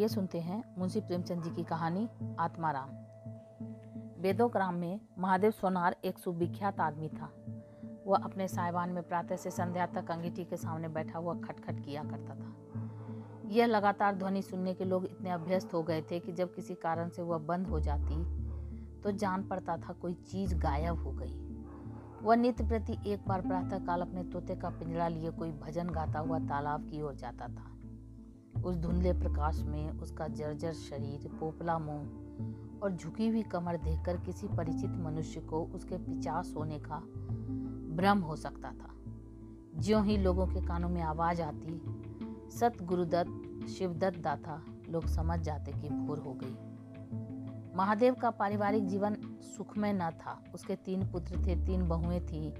आइए सुनते हैं मुंशी प्रेमचंद जी की कहानी, आत्माराम। राम में महादेव सोनार एक सुविख्यात आदमी था। वह अपने साइबान में प्रातः से संध्या तक अंगीठी के सामने बैठा हुआ खटखट किया करता था। यह लगातार ध्वनि सुनने के लोग इतने अभ्यस्त हो गए थे कि जब किसी कारण से वह बंद हो जाती तो जान पड़ता था कोई चीज़ गायब हो गई। वह नित्य प्रति एक बार प्रातः काल अपने तोते का पिंजरा लिए कोई भजन गाता हुआ तालाब की ओर जाता था। उस धुंधले प्रकाश में उसका जर्जर शरीर, पोपला मुँह और झुकी हुई कमर देखकर किसी परिचित मनुष्य को उसके पिचास होने का भ्रम हो सकता था। ज्यों ही लोगों के कानों में आवाज़ आती सत गुरुदत्त शिवदत्त दाता लोग समझ जाते कि भोर हो गई। महादेव का पारिवारिक जीवन सुखमय न था। उसके तीन पुत्र थे, तीन बहुएँ थी।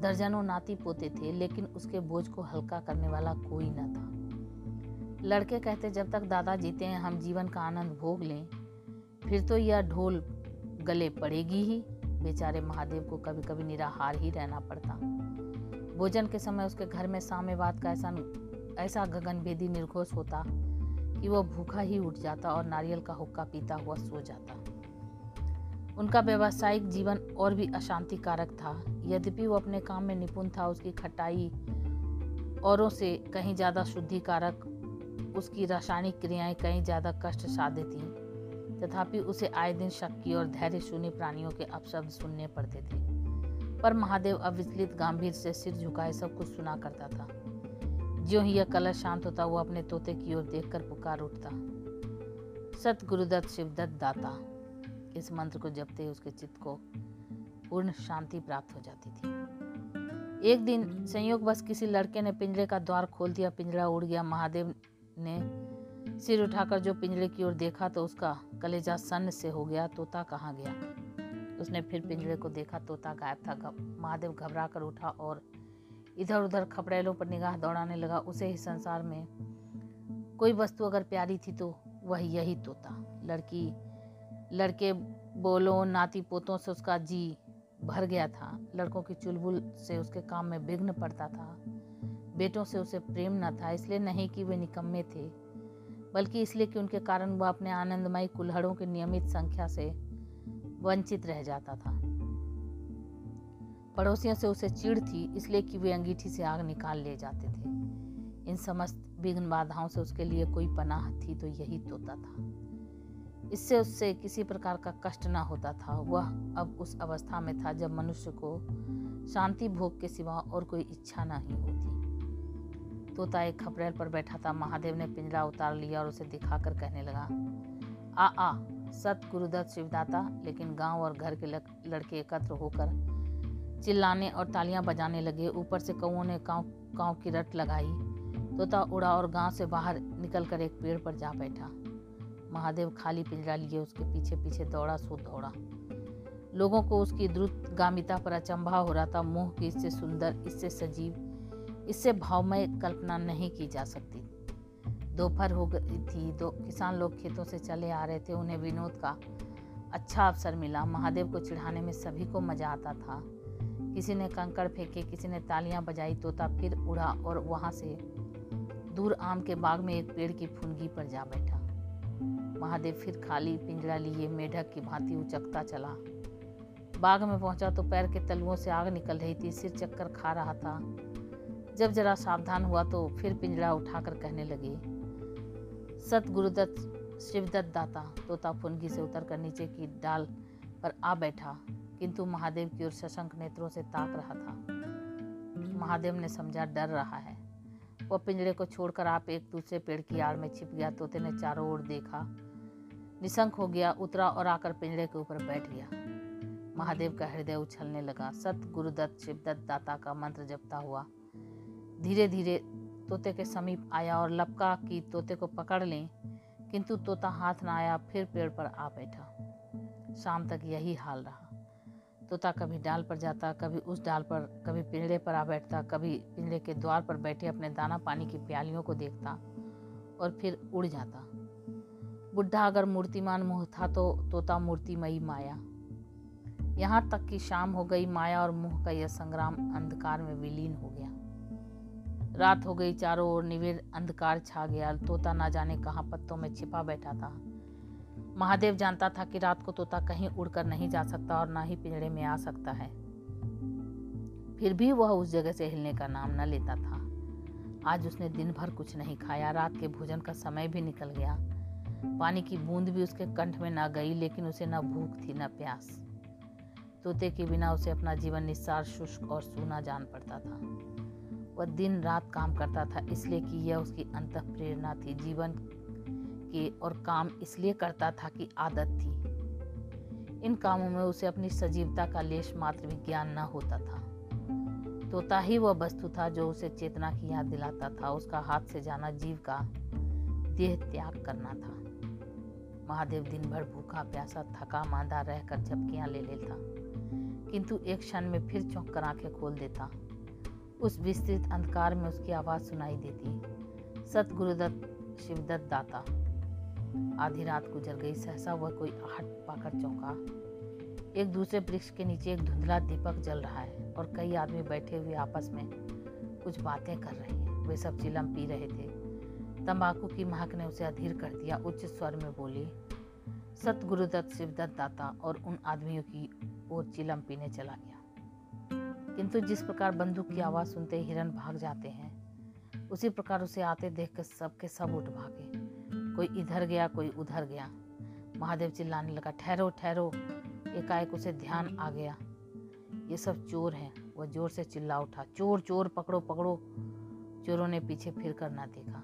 दर्जनों नाती पोते थे, लेकिन उसके बोझ को हल्का करने वाला कोई न था। लड़के कहते, जब तक दादा जीते हैं, हम जीवन का आनंद भोग लें। फिर तो यह ढोल गले पड़ेगी ही। बेचारे महादेव को कभी कभी निराहार ही रहना पड़ता। भोजन के समय उसके घर में साम्यवाद का ऐसा ऐसा गगन भेदी निर्घोष होता कि वह भूखा ही उठ जाता और नारियल का हुक्का पीता हुआ सो जाता। उनका व्यवसायिक जीवन और भी अशांति कारक था। यद्यपि वो अपने काम में निपुण था, उसकी खटाई औरों से कहीं ज़्यादा शुद्धिकारक उसकी रासायनिक क्रियाएँ कहीं ज़्यादा कष्ट साध्य थीं तथापि उसे आए दिन शक्की और धैर्य शून्य प्राणियों के अपशब्द सुनने पड़ते थे। पर महादेव अविचलित गंभीर से सिर झुकाए सब कुछ सुना करता था। जो ही यह कलश शांत होता, वो अपने तोते की ओर देखकर पुकार उठता। सत गुरुदत्त शिवदत्त दाता, इस मंत्र को जपते ही उसके चित्त को पूर्ण शांति प्राप्त हो जाती थी। एक दिन संयोग बस किसी लड़के ने पिंजरे का द्वार खोल दिया, पिंजरा उड़ गया, महादेव ने सिर उठाकर जो पिंजरे की ओर देखा तो उसका कलेजा सन्न से हो गया, तोता कहाँ गया? उसने फिर पिंजरे को देखा, तोता गायब था। महादेव घबरा कर उठा और इधर उधर खपड़ेलों पर निगाह दौड़ाने लगा। उसे ही संसार में कोई वस्तु अगर प्यारी थी तो वह यही तोता। लड़की, लड़के बोलो, नाती पोतों से उसका जी भर गया था। लड़कों की चुलबुल से उसके काम में विघ्न पड़ता था। बेटों से उसे प्रेम न था, इसलिए नहीं कि वे निकम्मे थे, बल्कि इसलिए कि उनके कारण वह अपने आनंदमयी कुल्हड़ों की नियमित संख्या से वंचित रह जाता था। पड़ोसियों से उसे चिढ़ थी, इसलिए कि वे अंगीठी से आग निकाल ले जाते थे। इन समस्त विघ्न बाधाओं से उसके लिए कोई पनाह थी तो यही तोता था। इससे उससे किसी प्रकार का कष्ट ना होता था। वह अब उस अवस्था में था जब मनुष्य को शांति भोग के सिवा और कोई इच्छा नहीं होती। तोता एक खपरेल पर बैठा था। महादेव ने पिंजरा उतार लिया और उसे दिखाकर कहने लगा आ आ सत गुरुदत्त शिवदाता, लेकिन गाँव और घर के लड़के एकत्र होकर चिल्लाने और तालियाँ बजाने लगे। ऊपर से कौओं ने काव काव की रट लगाई। तोता उड़ा और गाँव से बाहर निकलकर एक पेड़ पर जा बैठा। महादेव खाली पिंजरा लिए उसके पीछे पीछे दौड़ा सो दौड़ा। लोगों को उसकी द्रुत गामिता पर अचंभा हो रहा था। मुँह की इससे सुंदर, इससे सजीव इससे भावमय कल्पना नहीं की जा सकती। दोपहर हो गई थी, दो किसान लोग खेतों से चले आ रहे थे। उन्हें विनोद का अच्छा अवसर मिला। महादेव को चिढ़ाने में सभी को मज़ा आता था। किसी ने कंकड़ फेंके, किसी ने तालियाँ बजाई, तोता फिर उड़ा और वहाँ से दूर आम के बाग में एक पेड़ की फुनगी पर जा बैठा। महादेव फिर खाली पिंजरा लिए मेढक की भांति उचकता चला। बाग में पहुँचा तो पैर के तलुओं से आग निकल रही थी। सिर चक्कर खा रहा था। जब जरा सावधान हुआ तो फिर पिंजरा उठाकर कहने लगे सत गुरुदत्त शिवदत्त दाता तोता फुनगी से उतरकर नीचे की डाल पर आ बैठा, किंतु महादेव की ओर सशंक नेत्रों से ताक रहा था। महादेव ने समझा, डर रहा है। वह पिंजरे को छोड़कर आप एक दूसरे पेड़ की आड़ में छिप गया, तोते ने चारों ओर देखा निशंक हो गया, उतरा और आकर पिंजरे के ऊपर बैठ गया। महादेव का हृदय उछलने लगा। सत गुरुदत्त शिवदत्त दाता का मंत्र जपता हुआ धीरे धीरे तोते के समीप आया और लपका कि तोते को पकड़ लें, किंतु तोता हाथ ना आया, फिर पेड़ पर आ बैठा। शाम तक यही हाल रहा। तोता कभी डाल पर जाता, कभी उस डाल पर, कभी पिंजरे पर आ बैठता, कभी पिंजरे के द्वार पर बैठे अपने दाना पानी की प्यालियों को देखता और फिर उड़ जाता। बुढ़ा अगर मूर्तिमान मुँह था तो तोता मूर्तिमयी माया। यहाँ तक कि शाम हो गई, माया और मुँह का यह संग्राम अंधकार में विलीन हो गया। रात हो गई चारों ओर, निविड़ अंधकार छा गया। तोता ना जाने कहाँ पत्तों में छिपा बैठा था। महादेव जानता था कि रात को तोता कहीं उड़कर नहीं जा सकता और ना ही पिंजड़े में आ सकता है। फिर भी वह उस जगह से हिलने का नाम न लेता था। आज उसने दिन भर कुछ नहीं खाया। रात के भोजन का समय भी निकल गया। पानी की बूंद भी उसके कंठ में न गई, लेकिन उसे न भूख थी, न प्यास। तोते के बिना उसे अपना जीवन निस्सार, शुष्क और सूना जान पड़ता था। वह दिन रात काम करता था, इसलिए कि यह उसकी अंत प्रेरणा थी। जीवन के और काम इसलिए करता था कि आदत थी। इन कामों में उसे अपनी सजीवता का लेश मात्र विज्ञान न होता था। तोता ही वह वस्तु था जो उसे चेतना की याद दिलाता था। उसका हाथ से जाना जीव का देह त्याग करना था। महादेव दिन भर भूखा, प्यासा, थका, मांदा रहकर झपकियाँ ले लेता। किंतु एक क्षण में फिर चौंक कर आँखें खोल देता। उस विस्तृत अंधकार में उसकी आवाज़ सुनाई देती सत गुरुदत्त शिवदत्त दाता। आधी रात गुजर गई, सहसा वह कोई आहट पाकर चौंका। एक दूसरे वृक्ष के नीचे एक धुंधला दीपक जल रहा है और कई आदमी बैठे हुए आपस में कुछ बातें कर रहे हैं। वे सब चिलम पी रहे थे। तंबाकू की महक ने उसे अधीर कर दिया, उच्च स्वर में बोली सत गुरुदत्त शिवदत्त दाता और उन आदमियों की ओर चिलम पीने चला गया। किंतु जिस प्रकार बंदूक की आवाज़ सुनते हिरन भाग जाते हैं, उसी प्रकार उसे आते देख कर सबके सब उठ भागे। कोई इधर गया, कोई उधर गया। महादेव चिल्लाने लगा, ठहरो ठहरो। एकाएक उसे ध्यान आ गया। ये सब चोर हैं। वह ज़ोर से चिल्ला उठा, चोर चोर, पकड़ो पकड़ो। चोरों ने पीछे फिर कर ना देखा।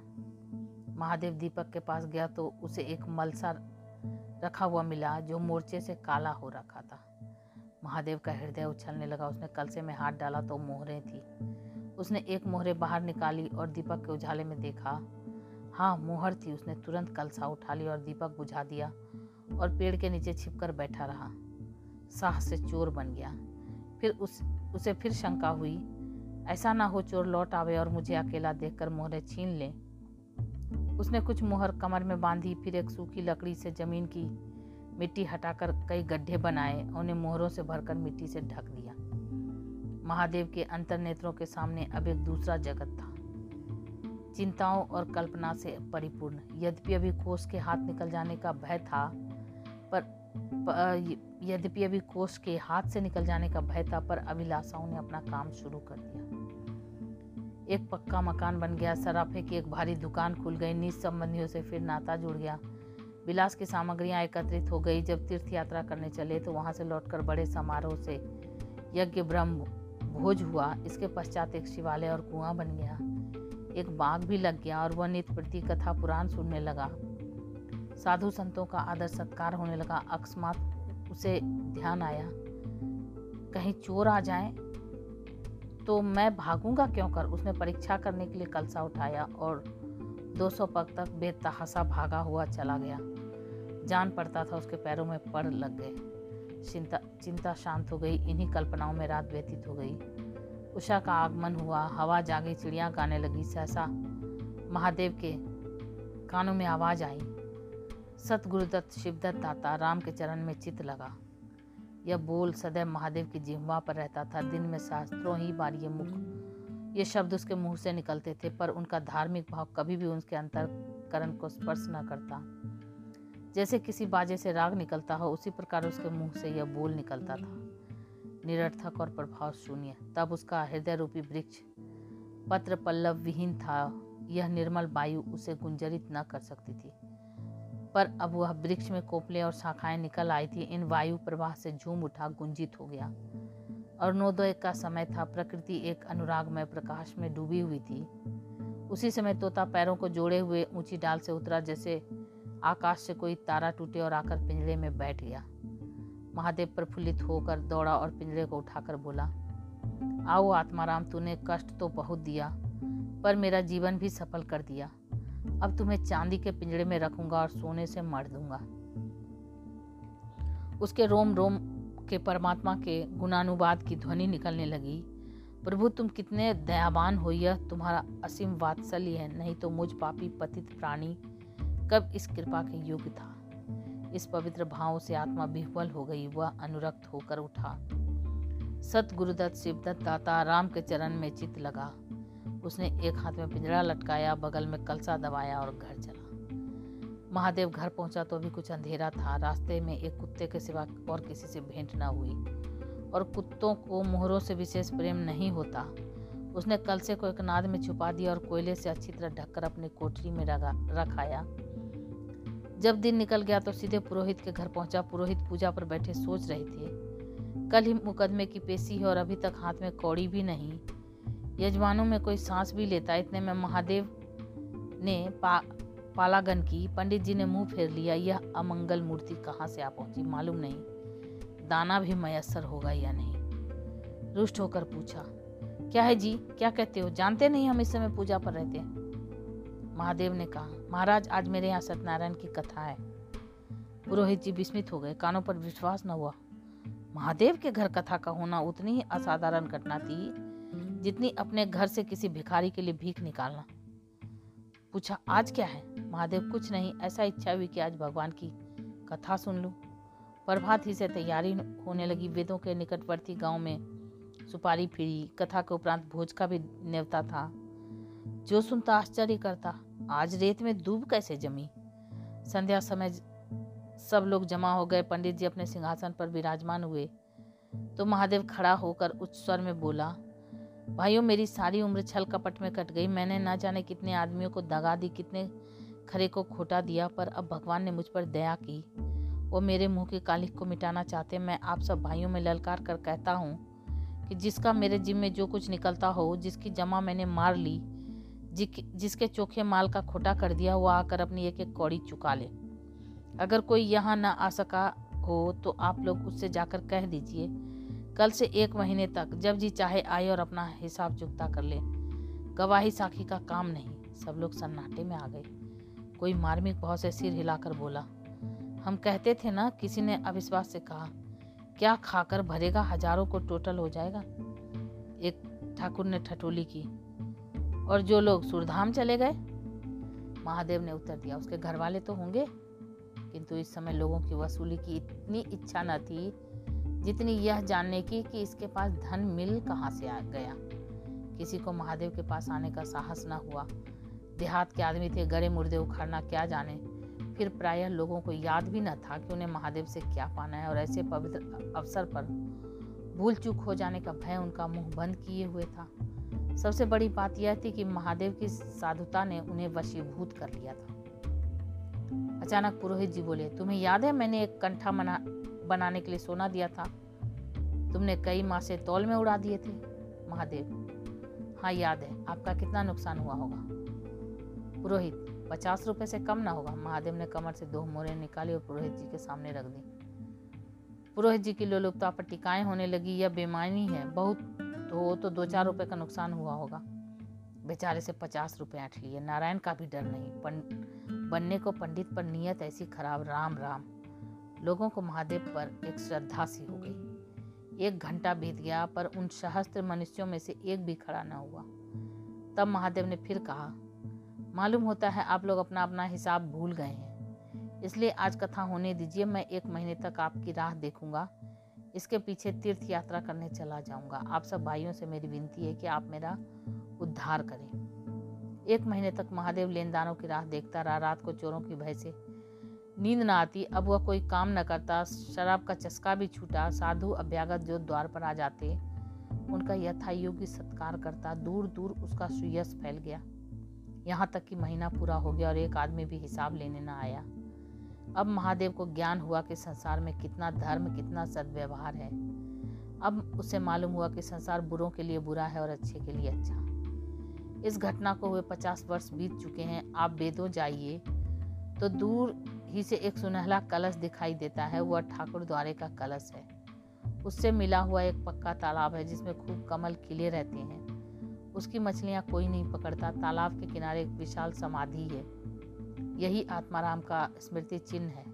महादेव दीपक के पास गया तो उसे एक मलसा रखा हुआ मिला जो मोर्चे से काला हो रखा था। महादेव का हृदय उछलने लगा। उसने कलसे में हाथ डाला तो मोहरे थी। उसने एक मोहरे बाहर निकाली और दीपक के उजाले में देखा। हाँ मोहर थी। उसने तुरंत कलसा उठा ली और दीपक बुझा दिया और पेड़ के नीचे छिपकर बैठा रहा। साह से चोर बन गया। फिर उस, उसे फिर शंका हुई। ऐसा ना हो चोर लौट आवे और मुझे अकेला देखकर मोहरे छीन ले। उसने कुछ मोहर कमर में बांधी, फिर एक सूखी लकड़ी से ज़मीन की मिट्टी हटाकर कई गड्ढे बनाए, उन्हें मोहरों से भरकर मिट्टी से ढक दिया। महादेव के अंतर नेत्रों के सामने अब एक दूसरा जगत था। चिंताओं और कल्पना से परिपूर्ण। यद्यपि अभी कोष के हाथ निकल जाने का भय था, पर यद्यपि अभी कोष के हाथ से निकल जाने का भय था, पर अभिलाषाओं ने अपना काम शुरू कर दिया। एक पक्का मकान बन गया, सराफे की एक भारी दुकान खुल गई, निज संबंधियों से फिर नाता जुड़ गया। विलास की सामग्रियाँ एकत्रित हो गई। जब तीर्थ यात्रा करने चले तो वहाँ से लौटकर बड़े समारोह से यज्ञ ब्रह्म भोज हुआ। इसके पश्चात एक शिवालय और कुआँ बन गया। एक बाग भी लग गया और वह नित्य प्रति कथा पुराण सुनने लगा। साधु संतों का आदर सत्कार होने लगा। अकस्मात उसे ध्यान आया, कहीं चोर आ जाए? तो मैं भागूँगा क्यों कर? उसने परीक्षा करने के लिए कलसा उठाया और 200 पग तक बेतहासा भागा हुआ चला गया। जान पड़ता था उसके पैरों में पड़ लग गए। चिंता चिंता शांत हो गई, इन्हीं कल्पनाओं में रात व्यतीत हो गई। उषा का आगमन हुआ, हवा जागी, चिड़िया गाने लगी, सहसा महादेव के कानों में आवाज़ आई। सतगुरुदत्त, शिवदत्त दाता राम के चरण में चित लगा। यह बोल सदैव महादेव की जिह्वा पर रहता था। दिन में शास्त्रों ही बार ये मुख ये शब्द उसके मुँह से निकलते थे, पर उनका धार्मिक भाव कभी भी उसके अंतरकरण को स्पर्श न करता। जैसे किसी बाजे से राग निकलता हो, उसी प्रकार उसके मुँह से यह बोल निकलता था। निरर्थक और प्रभाव शून्य। तब उसका हृदय रूपी वृक्ष पत्र पल्लव विहीन था। यह निर्मल वायु उसे गुंजरित न कर सकती थी। पर अब वह वृक्ष में कोपले और शाखाएँ निकल आई थी। इन वायु प्रवाह से झूम उठा, गुंजित हो गया। अरुणोदय का समय था, प्रकृति एक अनुरागमय प्रकाश में डूबी हुई थी। उसी समय तोता पैरों को जोड़े हुए ऊँची डाल से उतरा, जैसे आकाश से कोई तारा टूटे और आकर पिंजरे में बैठ गया। महादेव प्रफुल्लित होकर दौड़ा और पिंजरे को उठाकर बोला, आओ आत्माराम, तूने कष्ट तो बहुत दिया, पर मेरा जीवन भी सफल कर दिया। अब तुम्हें चांदी के पिंजरे में रखूँगा और सोने से मर दूँगा उसके रोम रोम के परमात्मा के गुणानुवाद की ध्वनि निकलने लगी। प्रभु, तुम कितने दयावान हो, यह तुम्हारा असीम वात्सल्य है, नहीं तो मुझ पापी पतित प्राणी कब इस कृपा के योग्य था? इस पवित्र भाव से आत्मा विह्वल हो गई, वह अनुरक्त होकर उठा। सत गुरुदत्त शिवदत्त दाता, राम के चरण में चित लगा। उसने एक हाथ में पिंजरा लटकाया, बगल में कलसा दबाया और घर चला। महादेव घर पहुँचा तो भी कुछ अंधेरा था। रास्ते में एक कुत्ते के सिवा और किसी से भेंट न हुई और कुत्तों को मोहरों से विशेष प्रेम नहीं होता। उसने कलसे को एक नाद में छुपा दिया और कोयले से अच्छी तरह ढककर अपनी कोठरी में रखाया। जब दिन निकल गया तो सीधे पुरोहित के घर पहुँचा। पुरोहित पूजा पर बैठे सोच रहे थे। कल ही मुकदमे की पेशी है और अभी तक हाथ में कौड़ी भी नहीं। यजमानों में कोई सांस भी लेता। इतने में महादेव ने पा पालागन की, पंडित जी ने मुँह फेर लिया, यह अमंगल मूर्ति कहाँ से आ पहुँची? मालूम नहीं। दाना भी मयसर होगा या नहीं? रुष्ट होकर पूछा, क्या है जी? क्या कहते हो? जानते नहीं हम इस समय पूजा पर रहते हैं? महादेव ने कहा, महाराज, आज मेरे यहाँ सत्यनारायण की कथा है। पुरोहित जी विस्मित हो गए, कानों पर विश्वास न हुआ। महादेव के घर कथा का होना उतनी ही असाधारण घटना थी, जितनी अपने घर से किसी भिखारी के लिए भीख निकालना। पूछा, आज क्या है? महादेव, कुछ नहीं, ऐसा इच्छा हुई कि आज भगवान की कथा सुन लूँ। प्रभात ही से तैयारी होने लगी। वेदों के निकटवर्ती गाँव में सुपारी फिरी कथा के उपरांत भोज का भी न्यवता था। जो सुनता आश्चर्य करता, आज रेत में दूब कैसे जमी? संध्या समय सब लोग जमा हो गए। पंडित जी अपने सिंहासन पर विराजमान हुए। तो महादेव खड़ा होकर उच्च स्वर में बोला भाइयों, मेरी सारी उम्र छल कपट में कट गई। मैंने ना जाने कितने आदमियों को दगा दी, कितने खरे को खोटा दिया, पर अब भगवान ने मुझ पर दया की। वो मेरे मुँह की कालिक को मिटाना चाहते मैं आप सब भाइयों में ललकार कर कहता हूँ कि जिसका मेरे जिम में जो कुछ निकलता हो, जिसकी जमा मैंने मार ली जिसके चोखे माल का खोटा कर दिया, वो आकर अपनी एक एक कौड़ी चुका ले। अगर कोई यहाँ ना आ सका हो तो आप लोग उससे जाकर कह दीजिए। कल से एक महीने तक जब जी चाहे आए और अपना हिसाब चुकता कर ले। गवाही साखी का काम नहीं, सब लोग सन्नाटे में आ गए। कोई मार्मिक भाव से सिर हिलाकर बोला, हम कहते थे ना, किसी ने अविश्वास से कहा, क्या खाकर भरेगा, हज़ारों को टोटल हो जाएगा? एक ठाकुर ने ठटोली की, और जो लोग सुरधाम चले गए? महादेव ने उत्तर दिया, उसके घर वाले तो होंगे, किंतु इस समय लोगों की वसूली की इतनी इच्छा न थी जितनी यह जानने की कि इसके पास धन मिल कहाँ से आ गया। किसी को महादेव के पास आने का साहस न हुआ। देहात के आदमी थे, गड़े मुर्दे उखाड़ना क्या जाने? फिर प्रायः लोगों को याद भी न था कि उन्हें महादेव से क्या पाना है और ऐसे पवित्र अवसर पर भूल चूक हो जाने का भय उनका मुँह बंद किए हुए था। सबसे बड़ी बात यह थी कि महादेव की साधुता ने उन्हें वशीभूत कर लिया था। अचानक पुरोहित जी बोले, तुम्हें याद है मैंने एक कंठा मना बनाने के लिए सोना दिया था। तुमने कई माह से तौल में उड़ा दिए थे। महादेव हाँ याद है आपका कितना नुकसान हुआ होगा। पुरोहित पचास रुपए से कम ना होगा। महादेव ने कमर से दो मोरे निकाली और पुरोहित जी के सामने रख दी। पुरोहित जी की लोलुपता पर टिकाएँ होने लगी। यह बेमानी है। बहुत तो तो दो चार रुपए का नुकसान हुआ होगा। बेचारे से पचास रुपए ऐठ लिए। नारायण का भी डर नहीं। पन, बनने को पंडित पर नियत ऐसी खराब। राम राम। लोगों को महादेव पर एक श्रद्धा सी हो गई। एक घंटा बीत गया, पर उन सहस्त्र मनुष्यों में से एक भी खड़ा न हुआ। तब महादेव ने फिर कहा, मालूम होता है आप लोग अपना अपना हिसाब भूल गए हैं। इसलिए आज कथा होने दीजिए, मैं एक महीने तक आपकी राह देखूँगा। इसके पीछे तीर्थ यात्रा करने चला जाऊँगा। आप सब भाइयों से मेरी विनती है कि आप मेरा उद्धार करें। एक महीने तक महादेव लेनदारों की राह देखता रहा, रात को चोरों की भय से नींद ना आती, अब वह कोई काम न करता, शराब का चस्का भी छूटा, साधु अभ्यागत जो द्वार पर आ जाते, उनका यथा योग्य सत्कार करता दूर दूर उसका सुयस फैल गया। यहाँ तक कि महीना पूरा हो गया और एक आदमी भी हिसाब लेने न आया। अब महादेव को ज्ञान हुआ कि संसार में कितना धर्म, कितना सदव्यवहार है। अब उसे मालूम हुआ कि संसार बुरों के लिए बुरा है और अच्छे के लिए अच्छा। इस घटना को हुए पचास वर्ष बीत चुके हैं, आप वेदों जाइए तो दूर ही से एक सुनहला कलश दिखाई देता है, वह ठाकुर द्वारे का कलश है। उससे मिला हुआ एक पक्का तालाब है, जिसमें खूब कमल खिले रहते हैं। उसकी मछलियाँ कोई नहीं पकड़ता, तालाब के किनारे एक विशाल समाधि है। यही आत्माराम का स्मृति चिन्ह है।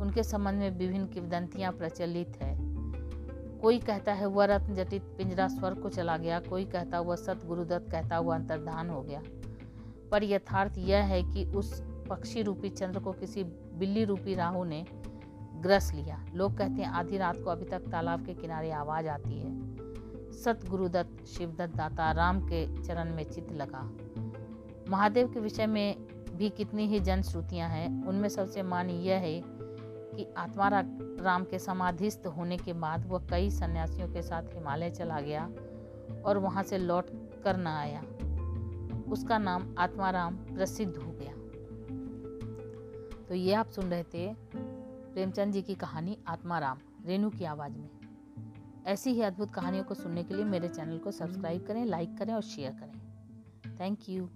उनके संबंध में विभिन्न किवदंतियाँ प्रचलित है। कोई कहता है, वह रत्न जटित पिंजरा स्वर को चला गया। कोई कहता, वह सत गुरुदत्त कहता हुआ अंतर्धान हो गया। पर यथार्थ यह है कि उस पक्षी रूपी चंद्र को किसी बिल्ली रूपी राहु ने ग्रस लिया। लोग कहते हैं, आधी रात को अभी तक तालाब के किनारे आवाज़ आती है। सतगुरुदत्त, शिवदत्त दाता राम के चरण में चित लगा। महादेव के विषय में भी कितनी ही जन श्रुतियाँ हैं। उनमें सबसे मानी यह है कि आत्मा राम के समाधिस्थ होने के बाद वह कई सन्यासियों के साथ हिमालय चला गया और वहाँ से लौट कर न आया। उसका नाम आत्माराम प्रसिद्ध हो गया। तो ये आप सुन रहे थे प्रेमचंद जी की कहानी आत्माराम रेणु की आवाज़ में। ऐसी ही अद्भुत कहानियों को सुनने के लिए मेरे चैनल को सब्सक्राइब करें, लाइक करें और शेयर करें। Thank you.